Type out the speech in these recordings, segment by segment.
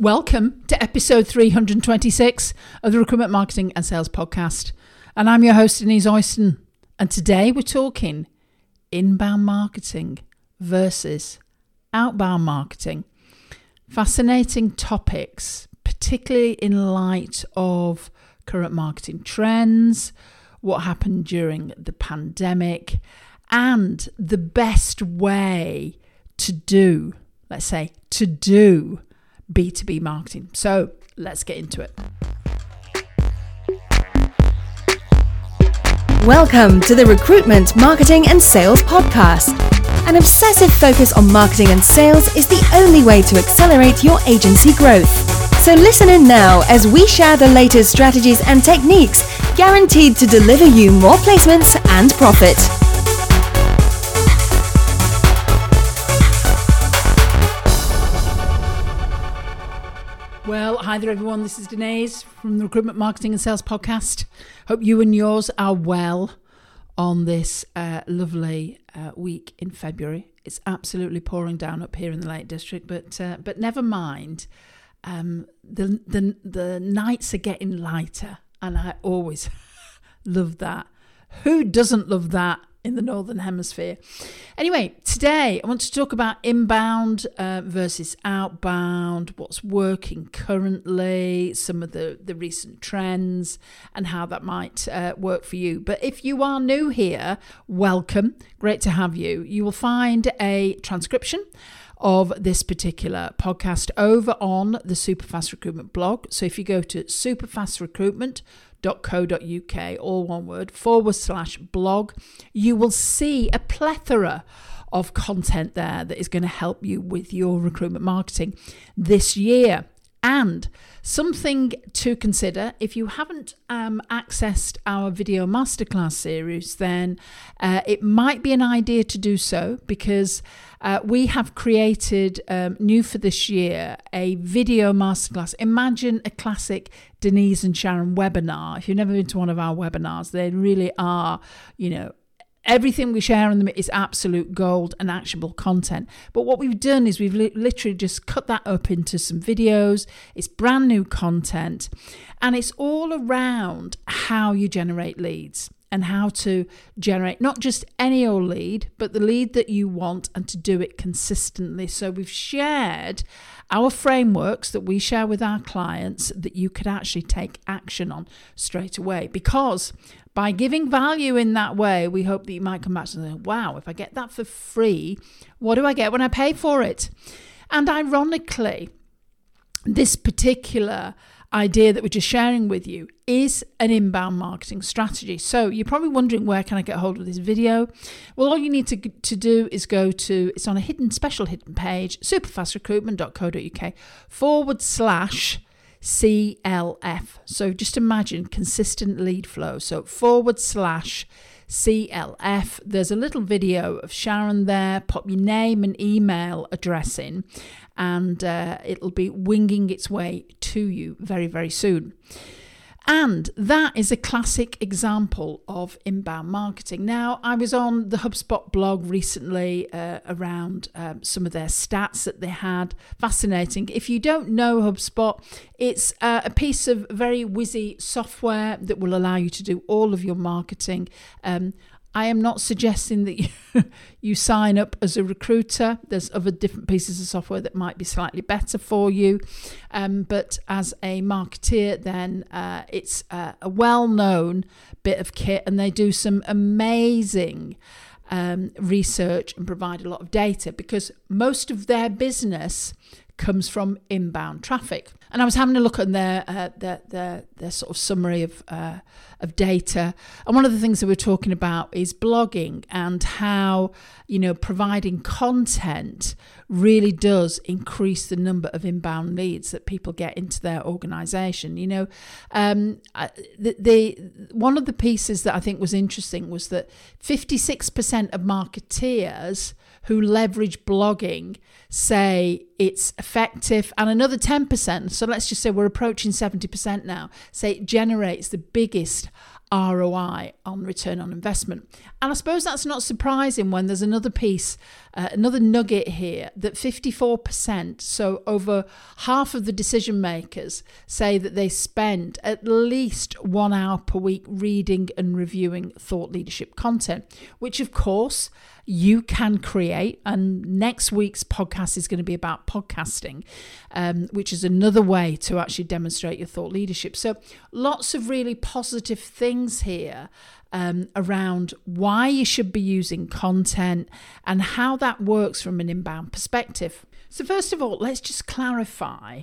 Welcome to episode 326 of the Recruitment Marketing and Sales Podcast. And I'm your host, Denise Oyston. And today we're talking inbound marketing versus outbound marketing. Fascinating topics, particularly in light of current marketing trends, what happened during the pandemic, and the best way to do, let's say, to do B2B marketing. So let's get into it. Welcome to the Recruitment, Marketing and Sales Podcast. An obsessive focus on marketing and sales is the only way to accelerate your agency growth. So listen in now as we share the latest strategies and techniques guaranteed to deliver you more placements and profit. Well, hi there, everyone. This is Denise from the Recruitment Marketing and Sales Podcast. Hope you and yours are well on this uh, lovely uh, week in February. It's absolutely pouring down up here in the Lake District, but uh, but never mind. Um, the the the nights are getting lighter, and I always love that. Who doesn't love that? In the northern hemisphere. Anyway, today I want to talk about inbound uh, versus outbound, what's working currently, some of the the recent trends, and how that might uh, work for you. But if you are new here, welcome. Great to have you. You will find a transcription of this particular podcast over on the Superfast Recruitment blog. So if you go to superfastrecruitment.co.uk, all one word, forward slash blog, you will see a plethora of content there that is going to help you with your recruitment marketing this year. And something to consider if you haven't um, accessed our video masterclass series, then uh, it might be an idea to do so because uh, we have created um, new for this year a video masterclass. Imagine a classic Denise and Sharon webinar. If you've never been to one of our webinars, they really are, you know, everything we share on them is absolute gold and actionable content. But what we've done is we've li- literally just cut that up into some videos. It's brand new content and it's all around how you generate leads and how to generate not just any old lead, but the lead that you want and to do it consistently. So we've shared our frameworks that we share with our clients that you could actually take action on straight away because by giving value in that way, we hope that you might come back and say, wow, if I get that for free, what do I get when I pay for it? And ironically, this particular idea that we're just sharing with you is an inbound marketing strategy. So you're probably wondering where can I get hold of this video? Well, all you need to, to do is go to, it's on a hidden, special hidden page, superfastrecruitment.co.uk forward slash CLF. So just imagine consistent lead flow. So forward slash CLF. There's a little video of Sharon there. Pop your name and email address in, and uh, it'll be winging its way to you very, very soon. And that is a classic example of inbound marketing. Now, I was on the HubSpot blog recently uh, around um, some of their stats that they had. Fascinating. If you don't know HubSpot, it's uh, a piece of very whizzy software that will allow you to do all of your marketing. Um, I am not suggesting that you, you sign up as a recruiter. There's other different pieces of software that might be slightly better for you. Um, but as a marketeer, then uh, it's a well known bit of kit, and they do some amazing. Um, research and provide a lot of data because most of their business comes from inbound traffic. And I was having a look at their uh, their, their, their sort of summary of uh, of data, and one of the things that we're talking about is blogging and how you know providing content really does increase the number of inbound leads that people get into their organisation. You know, um, the, the one of the pieces that I think was interesting was that fifty six percent of marketeers who leverage blogging say it's effective, and another 10%, so let's just say we're approaching 70% now, say it generates the biggest ROI on return on investment. And I suppose that's not surprising when there's another piece, uh, another nugget here that 54%, so over half of the decision makers, say that they spend at least one hour per week reading and reviewing thought leadership content, which of course you can create. And next week's podcast is going to be about podcasting, um, which is another way to actually demonstrate your thought leadership. So, lots of really positive things here. Um, around why you should be using content and how that works from an inbound perspective. So, first of all, let's just clarify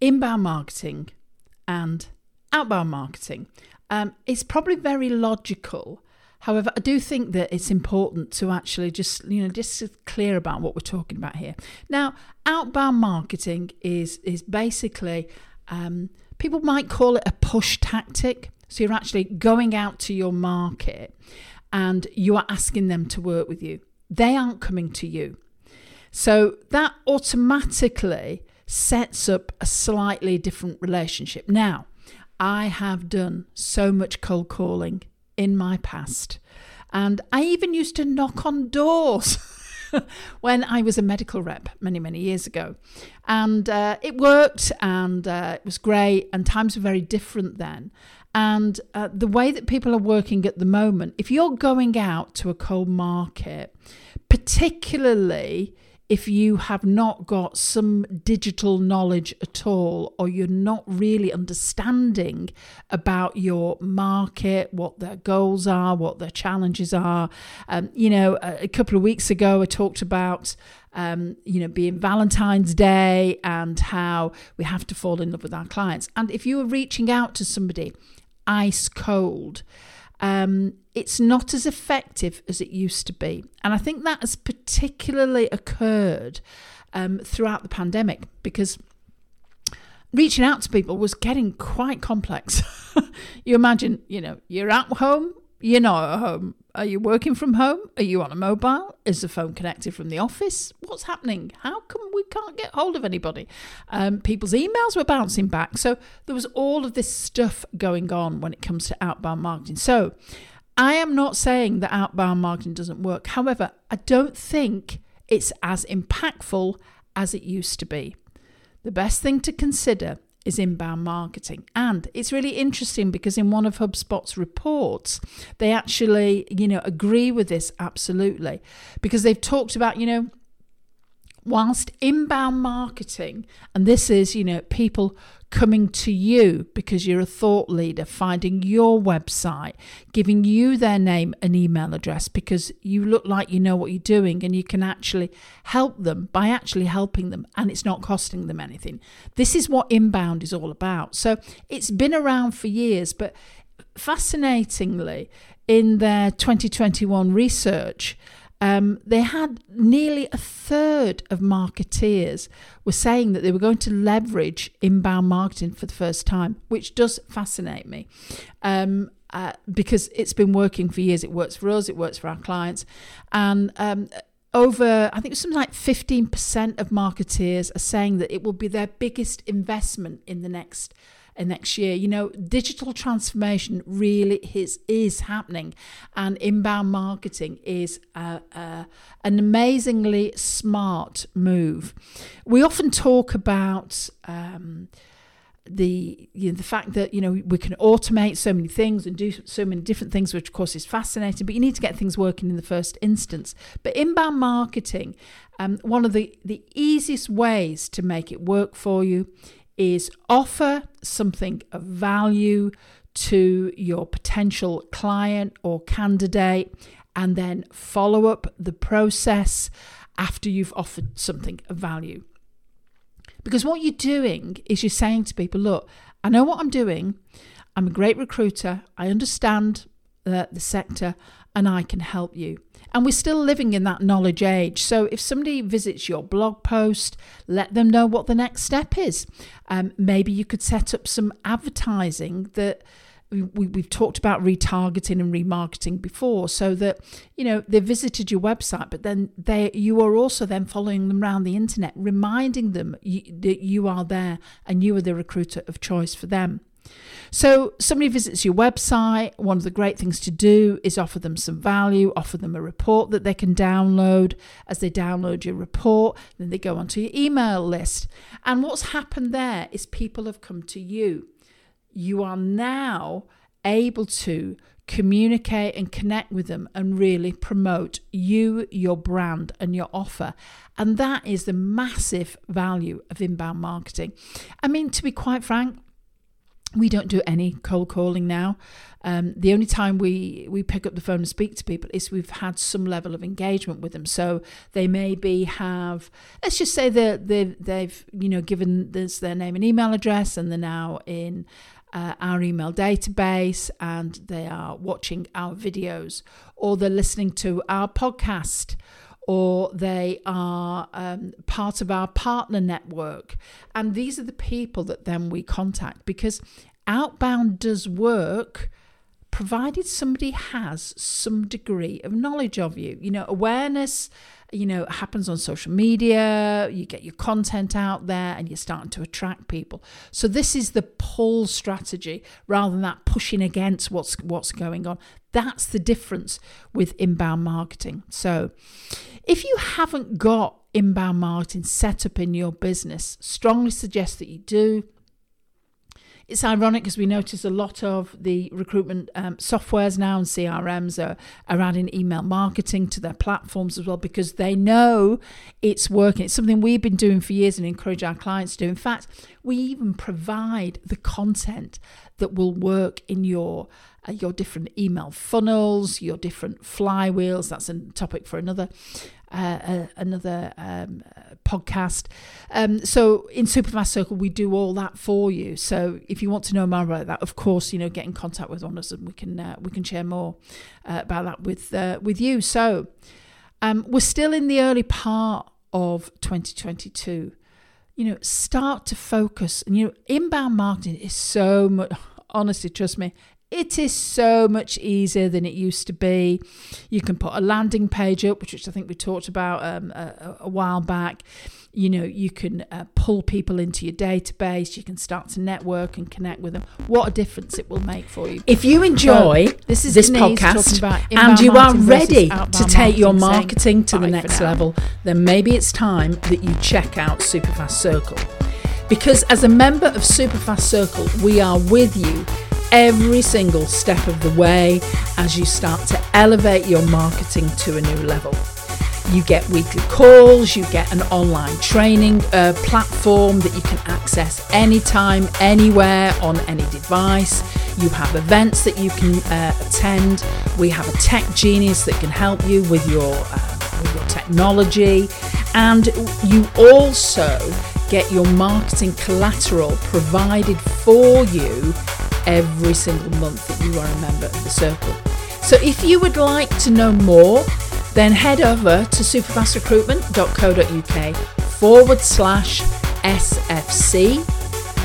inbound marketing and outbound marketing. Um, it's probably very logical However, I do think that it's important to actually just, you know, just clear about what we're talking about here. Now, outbound marketing is is basically um, people might call it a push tactic. So you're actually going out to your market and you are asking them to work with you. They aren't coming to you. So that automatically sets up a slightly different relationship. Now, I have done so much cold calling in my past. And I even used to knock on doors when I was a medical rep many, many years ago. And uh, it worked and uh, it was great, and times were very different then. And uh, the way that people are working at the moment, if you're going out to a cold market, particularly if you have not got some digital knowledge at all, or you're not really understanding about your market, what their goals are, what their challenges are. Um, you know, a, a, couple of weeks ago, I talked about. Um, you know, being Valentine's Day and how we have to fall in love with our clients. And if you are reaching out to somebody ice cold, um, it's not as effective as it used to be. And I think that has particularly occurred um, throughout the pandemic because reaching out to people was getting quite complex. you imagine, you know, you're at home, you're not at home. Are you working from home? Are you on a mobile? Is the phone connected from the office? What's happening? How come we can't get hold of anybody? Um, people's emails were bouncing back. So there was all of this stuff going on when it comes to outbound marketing. So I am not saying that outbound marketing doesn't work. However, I don't think it's as impactful as it used to be. The best thing to consider is inbound marketing. And it's really interesting because in one of HubSpot's reports, they actually, you know, agree with this absolutely because they've talked about, you know, whilst inbound marketing, and this is, you know, people coming to you because you're a thought leader, finding your website, giving you their name and email address because you look like you know what you're doing and you can actually help them by actually helping them and it's not costing them anything. This is what inbound is all about. So it's been around for years, but fascinatingly, in their 2021 research, um, they had nearly a third of marketeers were saying that they were going to leverage inbound marketing for the first time, which does fascinate me. Um, uh, because it's been working for years. It works for us, it works for our clients. And um, over, I think it's something like 15% of marketeers are saying that it will be their biggest investment in the next next year. You know, digital transformation really is is happening, and inbound marketing is a, a, an amazingly smart move. We often talk about. Um, the you know, the fact that you know we can automate so many things and do so many different things which of course is fascinating but you need to get things working in the first instance but inbound marketing um, one of the the easiest ways to make it work for you is offer something of value to your potential client or candidate and then follow up the process after you've offered something of value. Because what you're doing is you're saying to people, look, I know what I'm doing. I'm a great recruiter. I understand the, the sector and I can help you. And we're still living in that knowledge age. So if somebody visits your blog post, let them know what the next step is. Um, maybe you could set up some advertising that we, have talked about retargeting and remarketing before so that you know they visited your website but then they you are also then following them around the internet reminding them you, that you are there and you are the recruiter of choice for them So, somebody visits your website. One of the great things to do is offer them some value, offer them a report that they can download. As they download your report, then they go onto your email list. And what's happened there is people have come to you. You are now able to communicate and connect with them and really promote you, your brand, and your offer. And that is the massive value of inbound marketing. I mean, to be quite frank, we don't do any cold calling now. Um, the only time we, we pick up the phone and speak to people is we've had some level of engagement with them. So they maybe have, let's just say that they've, they've you know given this their name and email address, and they're now in uh, our email database, and they are watching our videos, or they're listening to our podcast or they are um, part of our partner network. And these are the people that then we contact because outbound does work provided somebody has some degree of knowledge of you. You know, awareness, you know, happens on social media, you get your content out there and you're starting to attract people. So this is the pull strategy rather than that pushing against what's what's going on. That's the difference with inbound marketing. So if you haven't got inbound marketing set up in your business, strongly suggest that you do. It's ironic because we notice a lot of the recruitment um, softwares now and CRMs are, are adding email marketing to their platforms as well because they know it's working. It's something we've been doing for years and encourage our clients to do. In fact, we even provide the content that will work in your uh, your different email funnels, your different flywheels. That's a topic for another uh, uh, another um, podcast. Um, so in Superfast Circle, we do all that for you. So if you want to know more about that, of course, you know, get in contact with us, and we can uh, we can share more uh, about that with uh, with you. So um, we're still in the early part of 2022. You know, start to focus, and you know, inbound marketing is so much. Honestly, trust me, it is so much easier than it used to be. You can put a landing page up, which I think we talked about um, a, a, while back. You know, you can uh, pull people into your database. You can start to network and connect with them. What a difference it will make for you. If you enjoy so, this, is this podcast and you are ready to take your marketing to the next level, then maybe it's time that you check out Superfast Circle. Because as a member of Superfast Circle, we are with you every single step of the way as you start to elevate your marketing to a new level. You get weekly calls, you get an online training uh, platform that you can access anytime, anywhere, on any device. You have events that you can uh, attend. We have a tech genius that can help you with your, uh, with your technology. And you also get your marketing collateral provided for you every single month that you are a member of the circle. So if you would like to know more, then head over to superfastrecruitment.co.uk forward slash SFC.